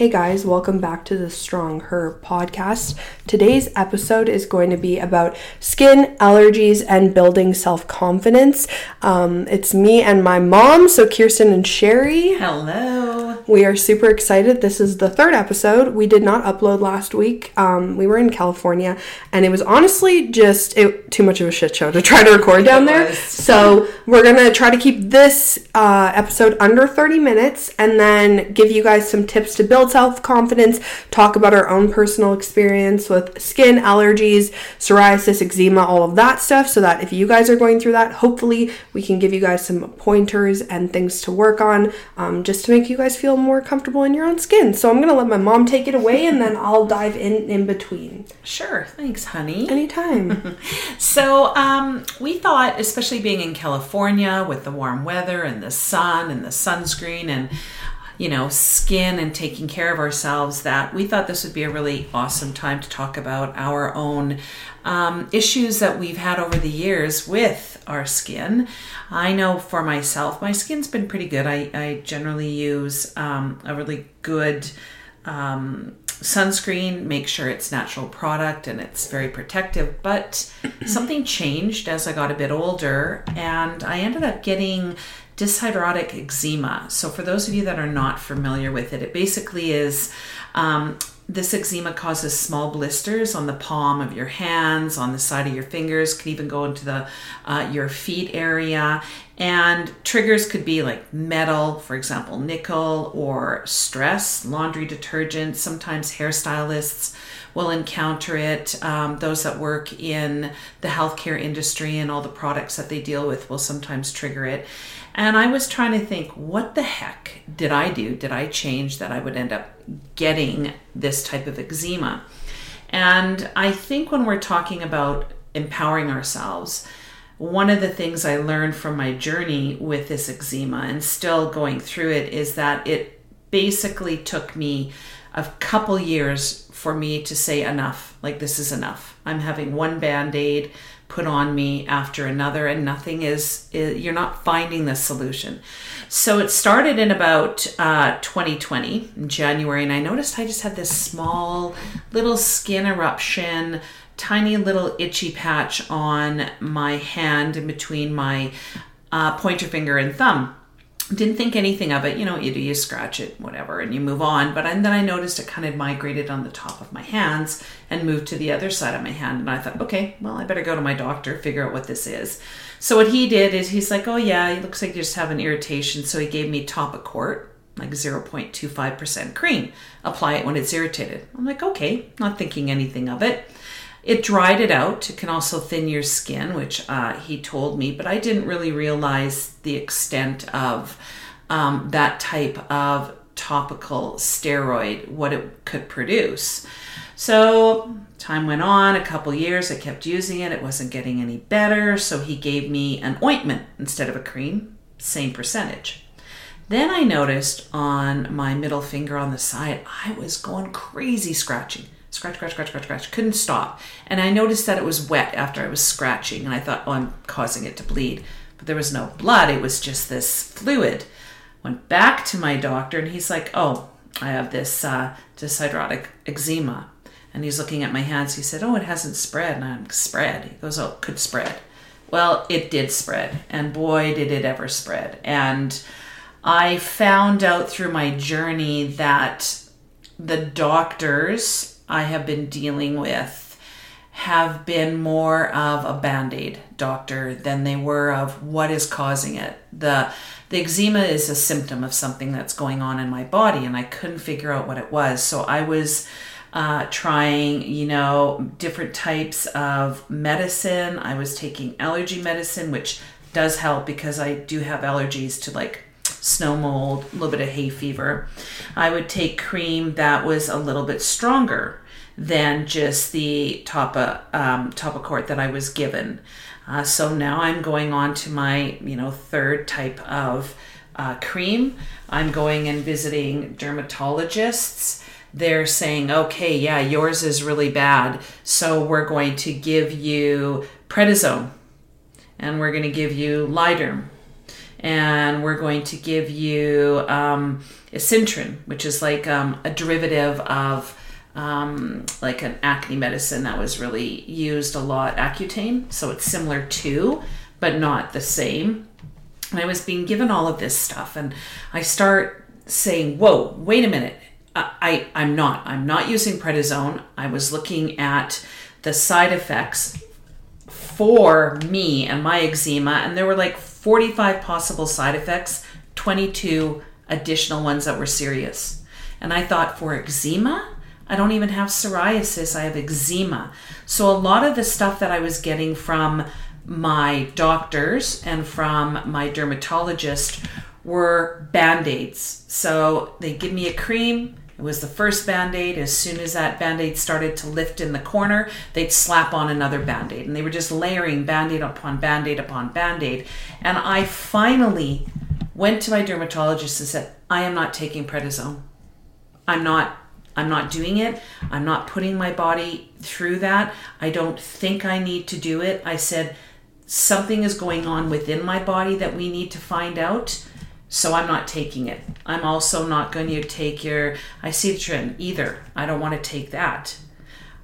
Hey guys, welcome back to the Strong Her podcast. Today's episode is going to be about skin allergies and building self confidence. Um, it's me and my mom, so Kiersten and Sherri. Hello. We are super excited. This is the third episode. We did not upload last week. Um, we were in California, and it was honestly just it, too much of a shit show to try to record down there. So we're gonna try to keep this uh, episode under 30 minutes, and then give you guys some tips to build self confidence. Talk about our own personal experience with skin allergies, psoriasis, eczema, all of that stuff, so that if you guys are going through that, hopefully we can give you guys some pointers and things to work on, um, just to make you guys feel more comfortable in your own skin. So I'm gonna let my mom take it away, and then I'll dive in in between. Sure. Thanks, honey. Anytime. So, um, we thought, especially being in California with the warm weather and the sun and the sunscreen and you know, skin and taking care of ourselves, that we thought this would be a really awesome time to talk about our own um, issues that we've had over the years with our skin. I know for myself, my skin's been pretty good. I, I generally use um, a really good um, sunscreen, make sure it's natural product and it's very protective. But something changed as I got a bit older, and I ended up getting dyshydrotic eczema. So, for those of you that are not familiar with it, it basically is. Um, this eczema causes small blisters on the palm of your hands, on the side of your fingers, can even go into the uh, your feet area. And triggers could be like metal, for example, nickel, or stress, laundry detergent. Sometimes hairstylists will encounter it. Um, those that work in the healthcare industry and all the products that they deal with will sometimes trigger it. And I was trying to think, what the heck did I do? Did I change that I would end up getting this type of eczema? And I think when we're talking about empowering ourselves, one of the things I learned from my journey with this eczema and still going through it is that it basically took me a couple years for me to say enough. Like, this is enough. I'm having one band aid put on me after another, and nothing is, is you're not finding the solution. So it started in about uh, 2020, in January, and I noticed I just had this small little skin eruption tiny little itchy patch on my hand in between my uh, pointer finger and thumb. Didn't think anything of it. You know, you do, you scratch it, whatever, and you move on. But and then I noticed it kind of migrated on the top of my hands and moved to the other side of my hand. And I thought, okay, well, I better go to my doctor, figure out what this is. So what he did is he's like, oh yeah, it looks like you just have an irritation. So he gave me Topicort, like 0.25% cream. Apply it when it's irritated. I'm like, okay, not thinking anything of it. It dried it out. It can also thin your skin, which uh, he told me, but I didn't really realize the extent of um, that type of topical steroid, what it could produce. So time went on, a couple years, I kept using it. It wasn't getting any better, so he gave me an ointment instead of a cream, same percentage. Then I noticed on my middle finger on the side, I was going crazy scratching scratch, scratch, scratch, scratch, scratch. Couldn't stop. And I noticed that it was wet after I was scratching, and I thought, oh, I'm causing it to bleed. But there was no blood, it was just this fluid. Went back to my doctor, and he's like, oh, I have this uh, eczema. And he's looking at my hands. He said, oh, it hasn't spread. And I'm spread. He goes, oh, could spread. Well, it did spread. And boy, did it ever spread. And I found out through my journey that the doctors I have been dealing with have been more of a band-aid doctor than they were of what is causing it. The the eczema is a symptom of something that's going on in my body and I couldn't figure out what it was. So I was uh, trying, you know, different types of medicine. I was taking allergy medicine, which does help because I do have allergies to like snow mold, a little bit of hay fever. I would take cream that was a little bit stronger than just the Topa um, Topicort that I was given. Uh, so now I'm going on to my you know third type of uh, cream. I'm going and visiting dermatologists. They're saying, okay, yeah, yours is really bad, so we're going to give you prednisone, and we're going to give you Lyderm, and we're going to give you um, Isintrin, which is like um, a derivative of um, like an acne medicine that was really used a lot, Accutane. So it's similar to, but not the same. And I was being given all of this stuff, and I start saying, "Whoa, wait a minute! I, I I'm not. I'm not using prednisone. I was looking at the side effects for me and my eczema, and there were like 45 possible side effects, 22 additional ones that were serious. And I thought, for eczema, I don't even have psoriasis, I have eczema. So a lot of the stuff that I was getting from my doctors and from my dermatologist were band aids. So they give me a cream. It was the first band aid. As soon as that band aid started to lift in the corner, they'd slap on another band aid. And they were just layering band aid upon band aid upon band aid. And I finally went to my dermatologist and said, I am not taking prednisone. I'm not I'm not doing it. I'm not putting my body through that. I don't think I need to do it. I said, something is going on within my body that we need to find out. So I'm not taking it. I'm also not going to take your isotretinoin either. I don't want to take that.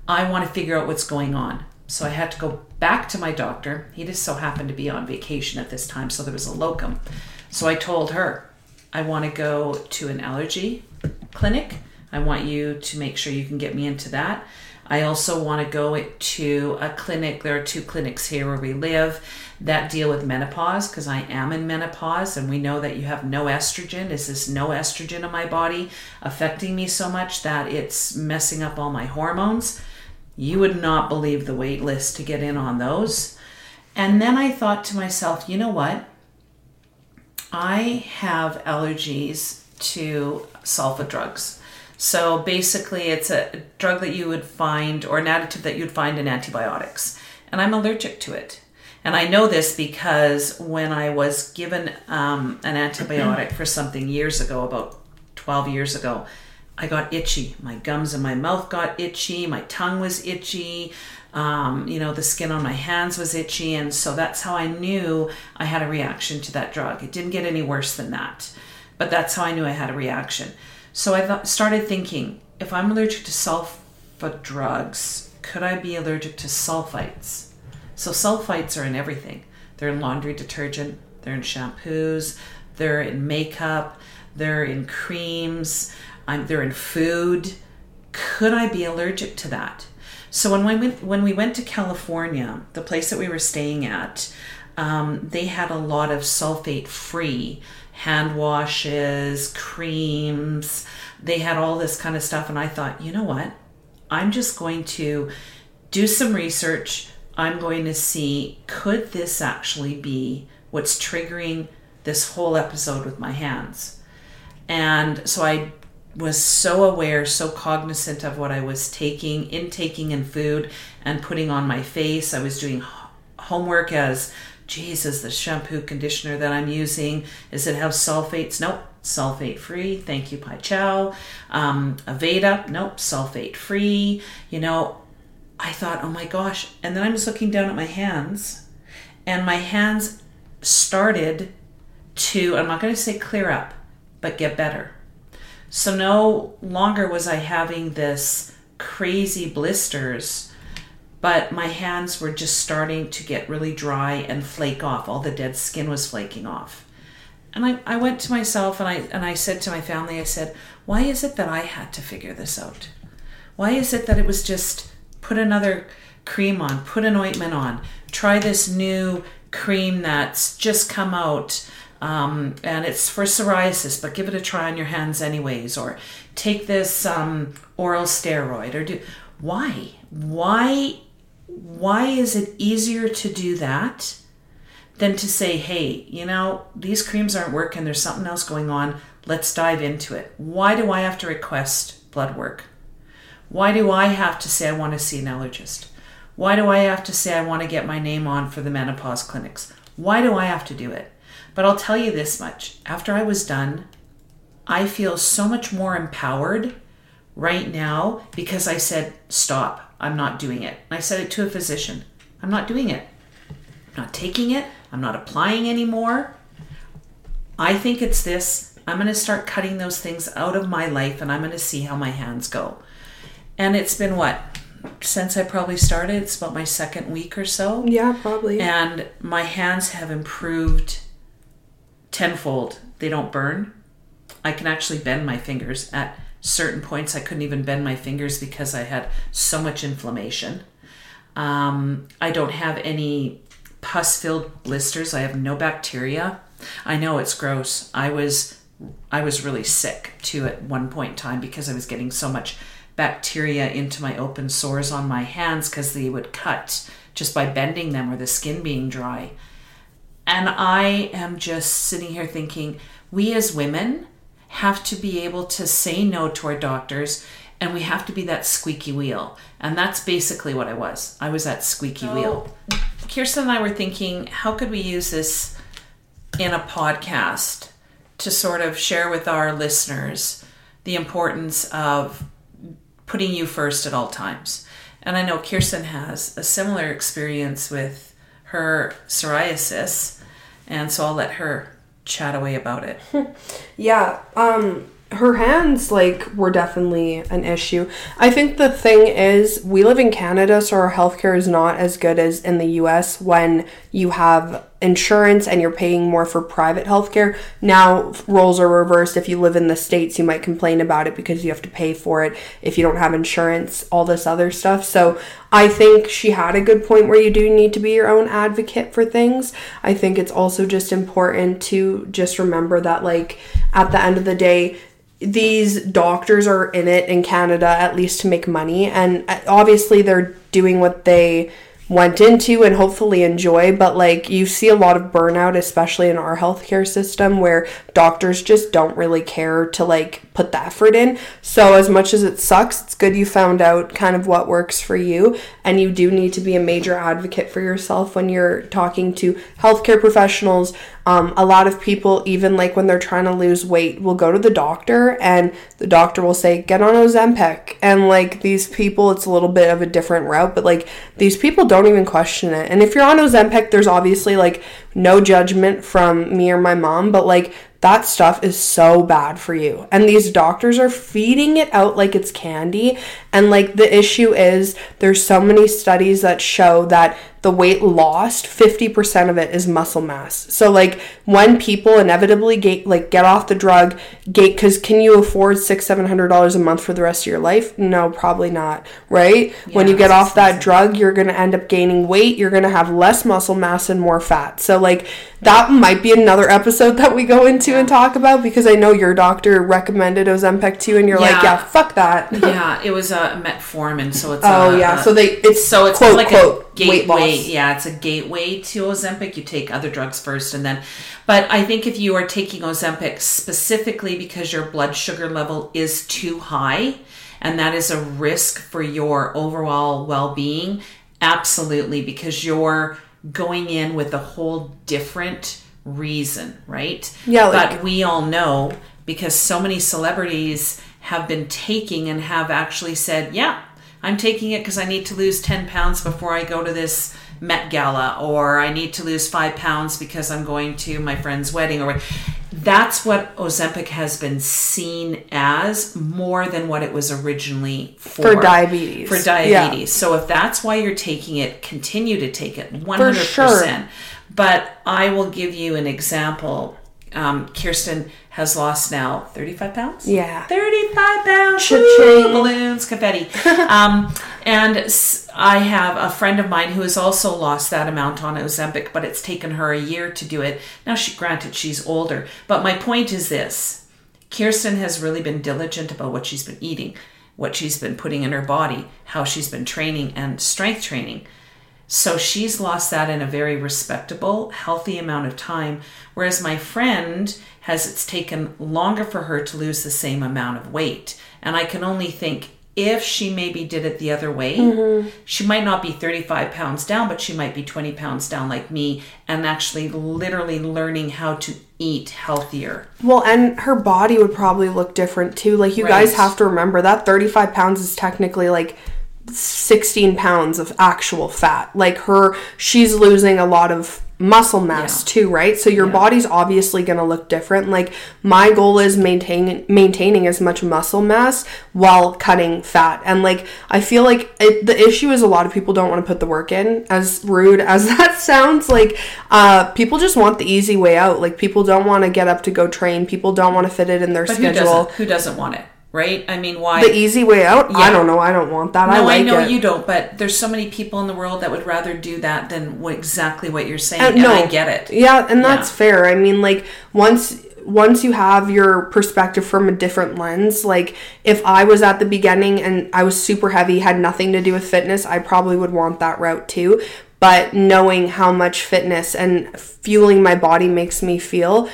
I want to figure out what's going on. So I had to go back to my doctor. He just so happened to be on vacation at this time, so there was a locum. So I told her, I want to go to an allergy clinic I want you to make sure you can get me into that. I also want to go to a clinic. There are two clinics here where we live that deal with menopause because I am in menopause and we know that you have no estrogen. Is this no estrogen in my body affecting me so much that it's messing up all my hormones? You would not believe the wait list to get in on those. And then I thought to myself, you know what? I have allergies to sulfa drugs. So basically, it's a drug that you would find, or an additive that you'd find in antibiotics. And I'm allergic to it. And I know this because when I was given um, an antibiotic for something years ago, about 12 years ago, I got itchy. My gums and my mouth got itchy. My tongue was itchy. Um, you know, the skin on my hands was itchy. And so that's how I knew I had a reaction to that drug. It didn't get any worse than that. But that's how I knew I had a reaction. So I th- started thinking if I'm allergic to sulfa drugs, could I be allergic to sulfites? So sulfites are in everything. They're in laundry detergent, they're in shampoos, they're in makeup, they're in creams, I'm, they're in food. Could I be allergic to that? So when we went when we went to California, the place that we were staying at, um, they had a lot of sulfate free hand washes, creams. They had all this kind of stuff. And I thought, you know what? I'm just going to do some research. I'm going to see could this actually be what's triggering this whole episode with my hands? And so I was so aware, so cognizant of what I was taking, intaking in food, and putting on my face. I was doing homework as Jesus, the shampoo conditioner that I'm using, does it have sulfates? Nope, sulfate free. Thank you, Pai Chow. Um, Aveda, nope, sulfate free. You know, I thought, oh my gosh. And then I was looking down at my hands, and my hands started to, I'm not going to say clear up, but get better. So no longer was I having this crazy blisters but my hands were just starting to get really dry and flake off. All the dead skin was flaking off. And I, I went to myself and I and I said to my family, I said, why is it that I had to figure this out? Why is it that it was just put another cream on, put an ointment on, try this new cream that's just come out um, and it's for psoriasis, but give it a try on your hands anyways, or take this um, oral steroid, or do why? Why why is it easier to do that than to say, hey, you know, these creams aren't working, there's something else going on, let's dive into it? Why do I have to request blood work? Why do I have to say I want to see an allergist? Why do I have to say I want to get my name on for the menopause clinics? Why do I have to do it? But I'll tell you this much after I was done, I feel so much more empowered right now because I said, stop. I'm not doing it. I said it to a physician. I'm not doing it. I'm not taking it. I'm not applying anymore. I think it's this. I'm going to start cutting those things out of my life and I'm going to see how my hands go. And it's been what? Since I probably started, it's about my second week or so. Yeah, probably. And my hands have improved tenfold. They don't burn. I can actually bend my fingers. At certain points, I couldn't even bend my fingers because I had so much inflammation. Um, I don't have any pus filled blisters. I have no bacteria. I know it's gross. I was I was really sick too at one point in time because I was getting so much bacteria into my open sores on my hands because they would cut just by bending them or the skin being dry. And I am just sitting here thinking, we as women have to be able to say no to our doctors and we have to be that squeaky wheel. And that's basically what I was. I was that squeaky wheel. Oh. Kiersten and I were thinking, how could we use this in a podcast to sort of share with our listeners the importance of putting you first at all times? And I know Kiersten has a similar experience with her psoriasis, and so I'll let her chat away about it. Yeah, um her hands like were definitely an issue. I think the thing is we live in Canada so our healthcare is not as good as in the US when you have insurance and you're paying more for private healthcare. Now roles are reversed. If you live in the states, you might complain about it because you have to pay for it if you don't have insurance, all this other stuff. So I think she had a good point where you do need to be your own advocate for things. I think it's also just important to just remember that like at the end of the day these doctors are in it in Canada at least to make money and uh, obviously they're doing what they went into and hopefully enjoy but like you see a lot of burnout especially in our healthcare system where doctors just don't really care to like put the effort in. So as much as it sucks it's good you found out kind of what works for you. And you do need to be a major advocate for yourself when you're talking to healthcare professionals. Um, a lot of people even like when they're trying to lose weight will go to the doctor and the doctor will say get on ozempic. And like these people it's a little bit of a different route but like these people don't even question it and if you're on ozempic there's obviously like no judgment from me or my mom but like that stuff is so bad for you. And these doctors are feeding it out like it's candy. And like the issue is there's so many studies that show that the weight lost, 50% of it is muscle mass. So like when people inevitably get like get off the drug, gate cuz can you afford 6 700 dollars a month for the rest of your life? No, probably not, right? when you get off that drug, you're going to end up gaining weight, you're going to have less muscle mass and more fat. So like that might be another episode that we go into and talk about because I know your doctor recommended Ozempic to you and you're like, Yeah. yeah, fuck that. yeah, it was a metformin, so it's Oh a, yeah, so they it's so it's quote like quote a gateway. Yeah, it's a gateway to Ozempic. You take other drugs first, and then. But I think if you are taking Ozempic specifically because your blood sugar level is too high, and that is a risk for your overall well-being, absolutely, because you're going in with a whole different reason, right? Yeah, like- but we all know because so many celebrities have been taking and have actually said, yeah, I'm taking it because I need to lose 10 pounds before I go to this Met Gala, or I need to lose five pounds because I'm going to my friend's wedding, or what. That's what Ozempic has been seen as more than what it was originally for. For diabetes. For diabetes. So if that's why you're taking it, continue to take it 100%. sure. But I will give you an example. Um, Kiersten has lost now 35 pounds? Yeah. 35 pounds. Cha-ching. Balloons, confetti. um, and I have a friend of mine who has also lost that amount on Ozempic, but it's taken her a year to do it. Now, she granted she's older, but my point is this: Kiersten has really been diligent about what she's been eating, what she's been putting in her body, how she's been training and strength training. So she's lost that in a very respectable, healthy amount of time. Whereas my friend has it's taken longer for her to lose the same amount of weight. And I can only think if she maybe did it the other way, mm-hmm. she might not be 35 pounds down, but she might be 20 pounds down like me and actually literally learning how to eat healthier. Well, and her body would probably look different too. Like, you guys have to remember that 35 pounds is technically like 16 pounds of actual fat. Like, her, she's losing a lot of muscle mass Yeah. too, right? So your Yeah. body's obviously going to look different. Like my goal is maintaining maintaining as much muscle mass while cutting fat. And like I feel like it, the issue is a lot of people don't want to put the work in. As rude as that sounds, like uh people just want the easy way out. Like people don't want to get up to go train. People don't want to fit it in their But who schedule. doesn't? Who doesn't want it? Right? I mean, why? The easy way out? Yeah. I don't know. I don't want that. I no, like I know it. you don't, but there's so many people in the world that would rather do that than what, exactly what you're saying, Uh, and I get it. Yeah, and that's Yeah. fair. I mean, like once once you have your perspective from a different lens, like if I was at the beginning and I was super heavy, had nothing to do with fitness, I probably would want that route too. But knowing how much fitness and fueling my body makes me feel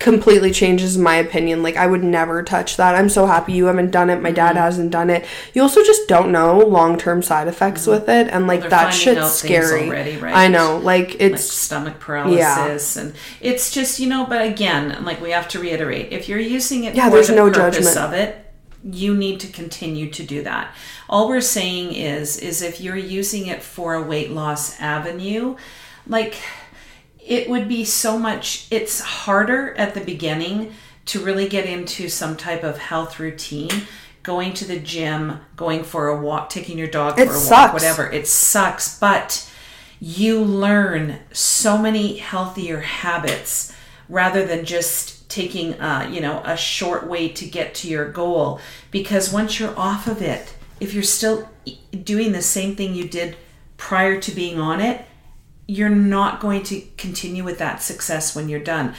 completely changes my opinion. Like I would never touch that. I'm so happy you haven't done it. My dad Mm-hmm. hasn't done it. You also just don't know long-term side effects with it and like they're that shit's scary. already, right? I know. Like Like it's stomach paralysis, and it's just you know. But again, like we have to reiterate, if you're using it Yeah, for there's the no purpose judgment. of it, you need to continue to do that. All we're saying is, is if you're using it for a weight loss avenue, like it would be so much it's harder at the beginning to really get into some type of health routine going to the gym going for a walk taking your dog It for a sucks. walk whatever it sucks but you learn so many healthier habits rather than just taking uh, you know a short way to get to your goal because once you're off of it if you're still doing the same thing you did prior to being on it you're not going to continue with that success when you're done.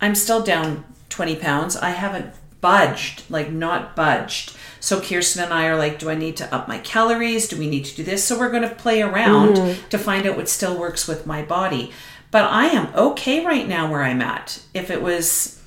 I'm still down 20 pounds. I haven't budged, like not budged. So Kiersten and I are like, do I need to up my calories? Do we need to do this? So we're going to play around mm-hmm. to find out what still works with my body. But I am okay right now where I'm at. If it was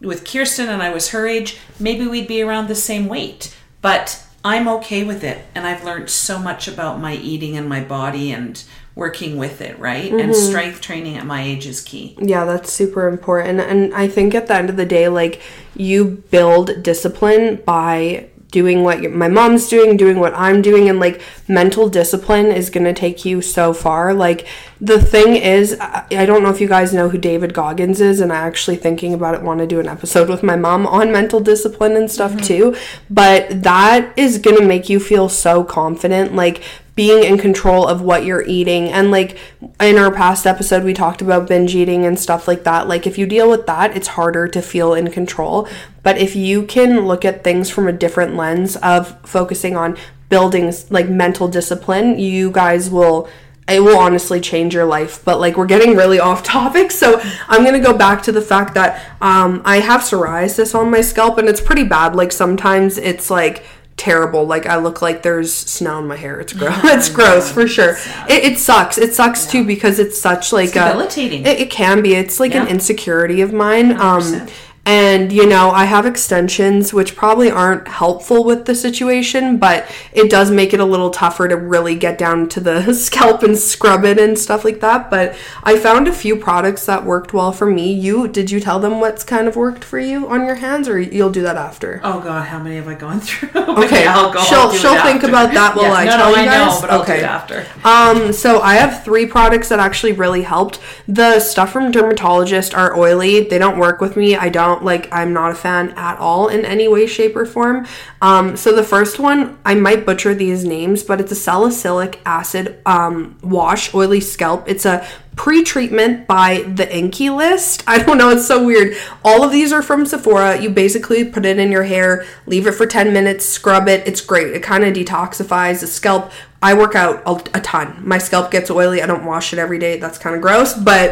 with Kiersten and I was her age, maybe we'd be around the same weight. But I'm okay with it. And I've learned so much about my eating and my body and working with it, right? And mm-hmm. strength training at my age is key. Yeah, that's super important. And I think at the end of the day, like you build discipline by doing what my mom's doing, doing what I'm doing, and like mental discipline is going to take you so far. Like the thing is, I, don't know if you guys know who David Goggins is, and I actually thinking about it, want to do an episode with my mom on mental discipline and stuff mm-hmm. too. But that is going to make you feel so confident. Like being in control of what you're eating. And like in our past episode we talked about binge eating and stuff like that. Like if you deal with that it's harder to feel in control. But if you can look at things from a different lens of focusing on building like mental discipline you guys will it will honestly change your life. But like we're getting really off topic. So i'm gonna go back to the fact that um, i have psoriasis on my scalp and it's pretty bad. Like sometimes it's like terrible. Like i look like there's snow in my hair. It's gross it's gross for sure. it, it sucks. It sucks too because it's such like a, debilitating. it, it can be. It's like an insecurity of mine. Um 100%. And you know i have extensions which probably aren't helpful with the situation but it does make it a little tougher to really get down to the scalp and scrub it and stuff like that but i found a few products that worked well for me you did you tell them what's kind of worked for you on your hands or you'll do that after Oh God, how many have I gone through? Okay, I'll go. she'll- I'll she'll think after. about that while I no, tell no, you I guys? know, but I'll Okay. do it after. Um, so I have three products that actually really helped. The stuff from dermatologist are oily. They don't work with me. I don't like I'm not a fan at all in any way, shape, or form. Um, so the first one, I might butcher these names, but it's a salicylic acid um wash, oily scalp. It's a pre-treatment by the INKEY List. I don't know, it's so weird. All of these are from Sephora. You basically put it in your hair, leave it for 10 minutes, scrub it. It's great. It kind of detoxifies the scalp. I work out a, a ton. My scalp gets oily. I don't wash it every day. That's kind of gross, but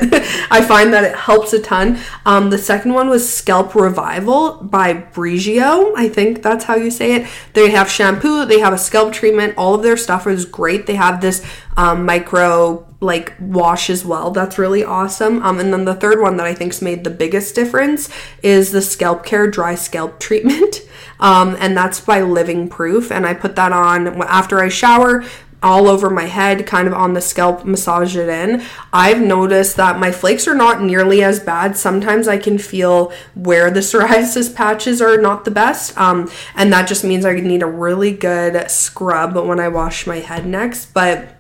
I find that it helps a ton. Um, the second one was Scalp Revival by Briogeo. I think that's how you say it. They have shampoo, they have a scalp treatment. All of their stuff is great. They have this um, micro like wash as well. That's really awesome. Um, and then the third one that I think's made the biggest difference is the Scalp Care Dry Scalp Treatment. Um, and that's by Living Proof. And I put that on after I shower all over my head, kind of on the scalp, massage it in. I've noticed that my flakes are not nearly as bad. Sometimes I can feel where the psoriasis patches are not the best. Um, and that just means I need a really good scrub when I wash my head next. But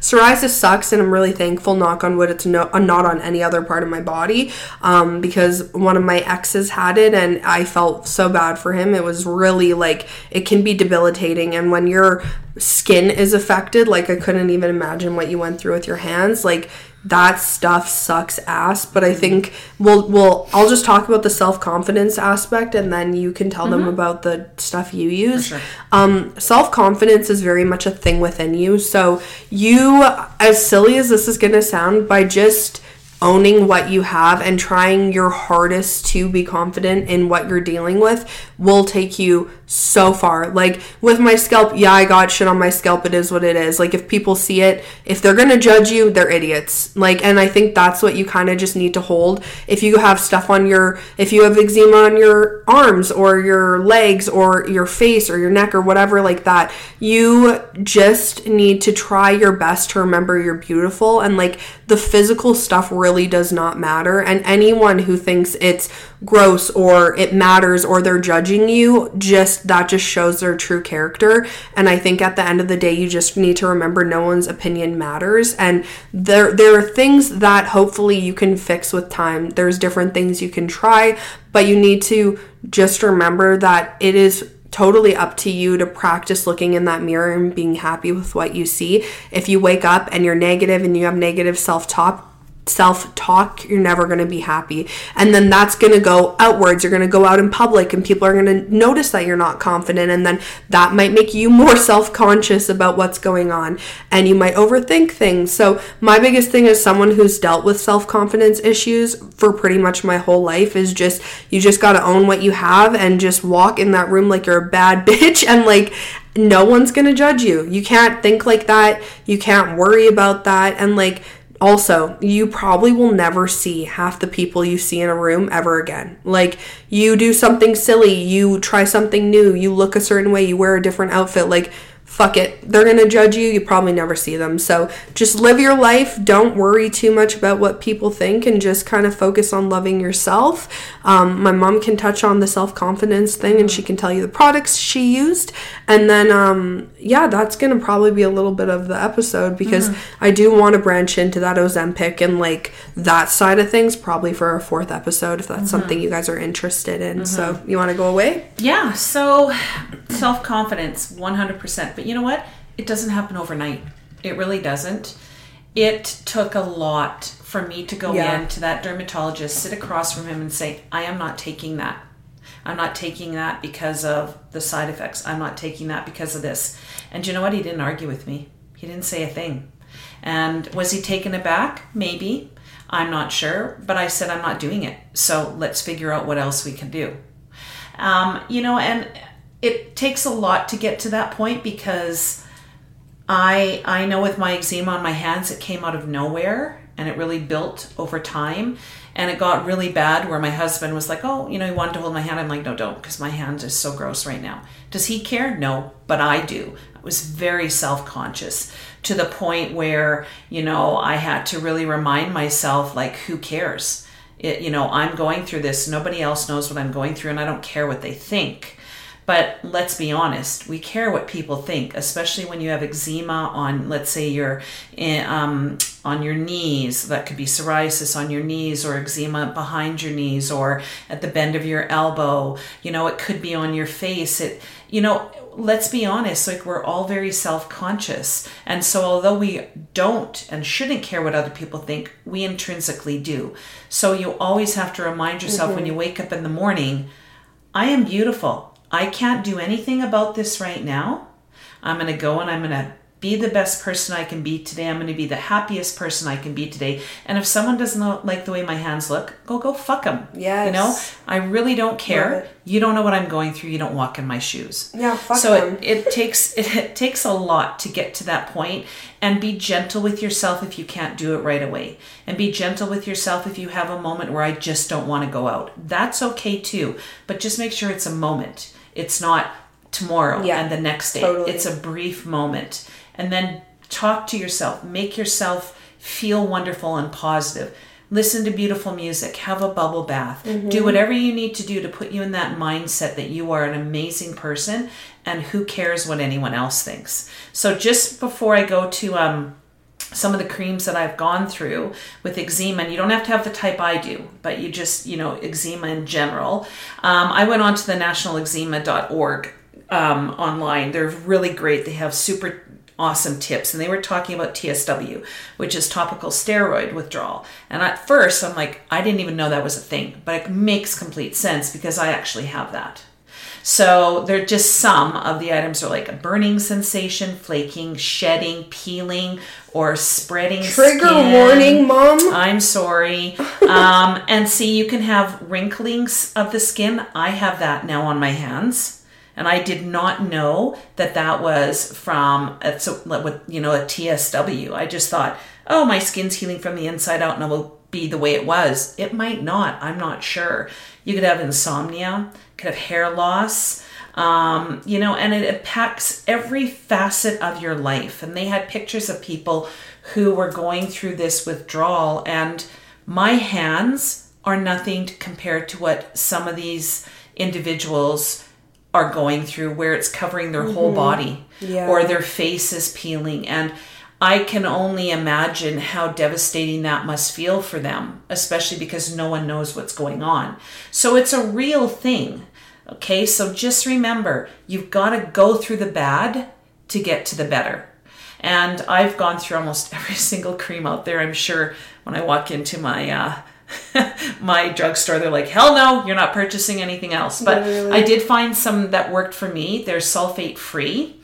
psoriasis sucks and i'm really thankful knock on wood it's no, uh, not on any other part of my body um, because one of my exes had it and i felt so bad for him. It was really like it can be debilitating and when your skin is affected like i couldn't even imagine what you went through with your hands like that stuff sucks ass but i think we'll we'll i'll just talk about the self-confidence aspect and then you can tell them about the stuff you use. Sure. um, self-confidence is very much a thing within you. So you as silly as this is going to sound by just owning what you have and trying your hardest to be confident in what you're dealing with will take you so far. Like with my scalp, yeah, I got shit on my scalp. It is what it is. Like if people see it, if they're going to judge you, they're idiots. Like and I think that's what you kind of just need to hold. If you have stuff on your if you have eczema on your arms or your legs or your face or your neck or whatever like that, you just need to try your best to remember you're beautiful and like the physical stuff really does not matter and anyone who thinks it's gross or it matters or they're judging you just that just shows their true character. And i think at the end of the day you just need to remember no one's opinion matters. And there there are things that hopefully you can fix with time. There's different things you can try but you need to just remember that it is totally up to you to practice looking in that mirror and being happy with what you see. If you wake up and you're negative and you have negative self-talk, self talk, you're never going to be happy. And then that's going to go outwards. You're going to go out in public and people are going to notice that you're not confident. And then that might make you more self conscious about what's going on. And you might overthink things. So, my biggest thing as someone who's dealt with self confidence issues for pretty much my whole life is just you just got to own what you have and just walk in that room like you're a bad bitch and like no one's going to judge you. You can't think like that. You can't worry about that. And like, also, you probably will never see half the people you see in a room ever again. Like, you do something silly, you try something new, you look a certain way, you wear a different outfit. Like, fuck it. They're going to judge you. You probably never see them. So just live your life. Don't worry too much about what people think and just kind of focus on loving yourself. Um, my mom can touch on the self confidence thing and she can tell you the products she used. And then, um, yeah, that's going to probably be a little bit of the episode because I do want to branch into that Ozempic and like that side of things probably for our fourth episode if that's something you guys are interested in. So you want to go away? Yeah, so self confidence, 100%. But you know what? It doesn't happen overnight. It really doesn't. It took a lot for me to go Yeah. in to that dermatologist, sit across from him, and say, I am not taking that. I'm not taking that because of the side effects. I'm not taking that because of this. And you know what? He didn't argue with me, he didn't say a thing. And was he taken aback? Maybe. I'm not sure. But I said, I'm not doing it. So let's figure out what else we can do. Um, you know, and it takes a lot to get to that point because I I know with my eczema on my hands it came out of nowhere and it really built over time and it got really bad where my husband was like, "Oh, you know, he wanted to hold my hand." I'm like, "No, don't because my hand is so gross right now." Does he care? No, but I do. I was very self-conscious to the point where, you know, I had to really remind myself like, "Who cares?" It, you know, I'm going through this. Nobody else knows what I'm going through and I don't care what they think. But let's be honest, we care what people think, especially when you have eczema on, let's say, your um, on your knees. That could be psoriasis on your knees, or eczema behind your knees, or at the bend of your elbow. You know, it could be on your face. It, you know, let's be honest. Like we're all very self-conscious, and so although we don't and shouldn't care what other people think, we intrinsically do. So you always have to remind yourself when you wake up in the morning, I am beautiful. I can't do anything about this right now. I'm going to go and I'm going to be the best person I can be today. I'm going to be the happiest person I can be today. And if someone doesn't like the way my hands look, go go fuck them. Yes. You know, I really don't care. You don't know what I'm going through. You don't walk in my shoes. Yeah, fuck so them. it, it takes it, it takes a lot to get to that point and be gentle with yourself if you can't do it right away and be gentle with yourself if you have a moment where i just don't want to go out that's okay too but just make sure it's a moment it's not tomorrow Yeah, and the next day. totally. it's a brief moment. And then talk to yourself. Make yourself feel wonderful and positive. Listen to beautiful music. Have a bubble bath. Mm-hmm. do whatever you need to do to put you in that mindset that you are an amazing person and who cares what anyone else thinks. So just before i go to um some of the creams that I've gone through with eczema, and you don't have to have the type I do, but you just, you know, eczema in general. Um, I went on to the nationaleczema.org um, online. They're really great. They have super awesome tips, and they were talking about TSW, which is topical steroid withdrawal. And at first, I'm like, I didn't even know that was a thing, but it makes complete sense because I actually have that. So they're just some of the items are like a burning sensation, flaking, shedding, peeling, or spreading. Trigger skin. warning, mom. I'm sorry. um, and see, you can have wrinklings of the skin. I have that now on my hands. And I did not know that that was from a, so, with, you know a TSW. I just thought, oh, my skin's healing from the inside out, and it will be the way it was. It might not. I'm not sure. You could have insomnia, could have hair loss, um, you know, and it impacts every facet of your life. And they had pictures of people who were going through this withdrawal, and my hands are nothing compared to what some of these individuals are going through where it's covering their whole body Yeah. or their face is peeling and I can only imagine how devastating that must feel for them, especially because no one knows what's going on. So it's a real thing. Okay, so just remember you've got to go through the bad to get to the better. And I've gone through almost every single cream out there. I'm sure when I walk into my uh, my drugstore, they're like, "Hell no, you're not purchasing anything else." But Literally. I did find some that worked for me. They're sulfate free.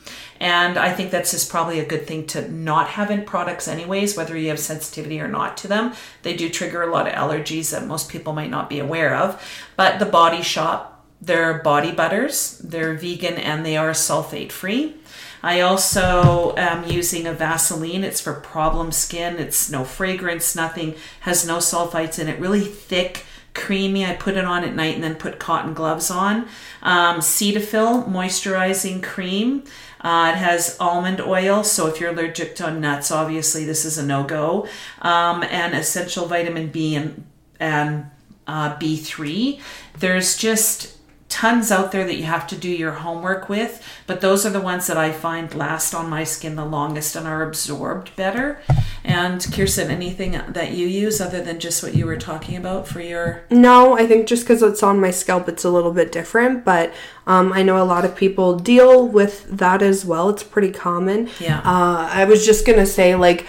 And I think that's just probably a good thing to not have in products, anyways, whether you have sensitivity or not to them. They do trigger a lot of allergies that most people might not be aware of. But the Body Shop, they're body butters, they're vegan and they are sulfate free. I also am using a Vaseline. It's for problem skin. It's no fragrance, nothing, has no sulfites in it. Really thick, creamy. I put it on at night and then put cotton gloves on. Um, Cetaphil moisturizing cream. Uh, it has almond oil, so if you're allergic to nuts, obviously this is a no go. Um, and essential vitamin B and and uh, B3. There's just tons out there that you have to do your homework with, but those are the ones that I find last on my skin the longest and are absorbed better. And Kiersten, anything that you use other than just what you were talking about for your No, I think just because it's on my scalp, it's a little bit different. But um, I know a lot of people deal with that as well. It's pretty common. Yeah. Uh, I was just gonna say, like,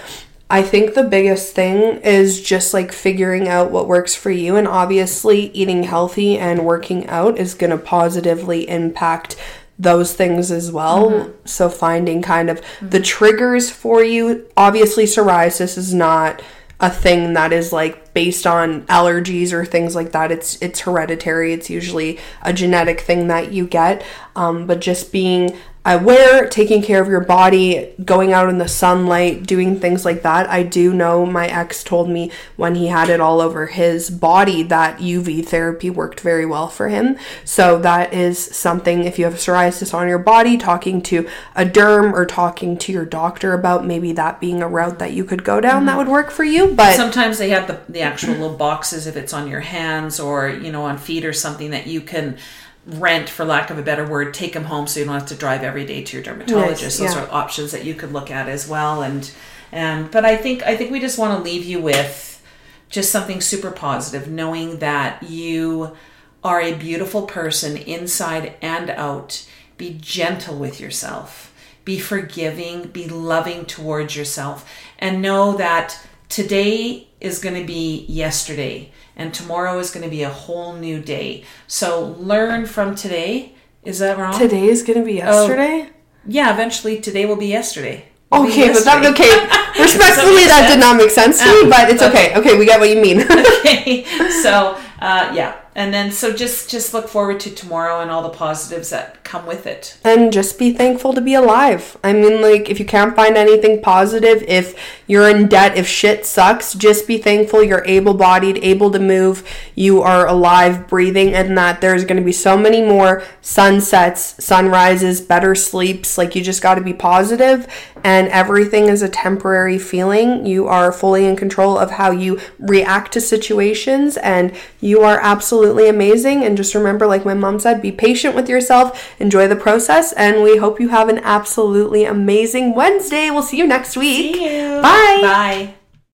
I think the biggest thing is just like figuring out what works for you, and obviously eating healthy and working out is gonna positively impact those things as well. So finding kind of the triggers for you. Obviously, psoriasis is not a thing that is like based on allergies or things like that. It's it's hereditary. It's usually a genetic thing that you get. Um, but just being aware, taking care of your body, going out in the sunlight, doing things like that. I do know my ex told me when he had it all over his body that UV therapy worked very well for him. So that is something if you have psoriasis on your body, talking to a derm or talking to your doctor about maybe that being a route that you could go down that mm-hmm. would work for you. But sometimes they have the, the actual little boxes if it's on your hands or you know on feet or something that you can rent for lack of a better word take them home so you don't have to drive every day to your dermatologist. Those yeah. are options that you could look at as well. And and but i think i think we just want to leave you with just something super positive knowing that you are a beautiful person inside and out. Be gentle with yourself. Be forgiving. Be loving towards yourself. And know that today is going to be yesterday and tomorrow is going to be a whole new day so learn from today is that wrong today is gonna be oh. yesterday. yeah eventually today will be yesterday Will be Okay, but that okay. Respectfully, that did not make sense to me, um, but it's um, okay. Okay, we get what you mean. okay so uh, yeah and then so just just look forward to tomorrow and all the positives that come with it and just be thankful to be alive. I mean, like, if you can't find anything positive, if you're in debt, if shit sucks, just be thankful you're able bodied, able to move, you are alive, breathing, and that there's going to be so many more sunsets, sunrises, better sleeps. Like, you just got to be positive, and everything is a temporary feeling. You are fully in control of how you react to situations, and you are absolutely absolutely amazing. And just remember, like my mom said, be patient with yourself, enjoy the process, and we hope you have an absolutely amazing Wednesday. We'll see you next week. See you. Bye. Bye.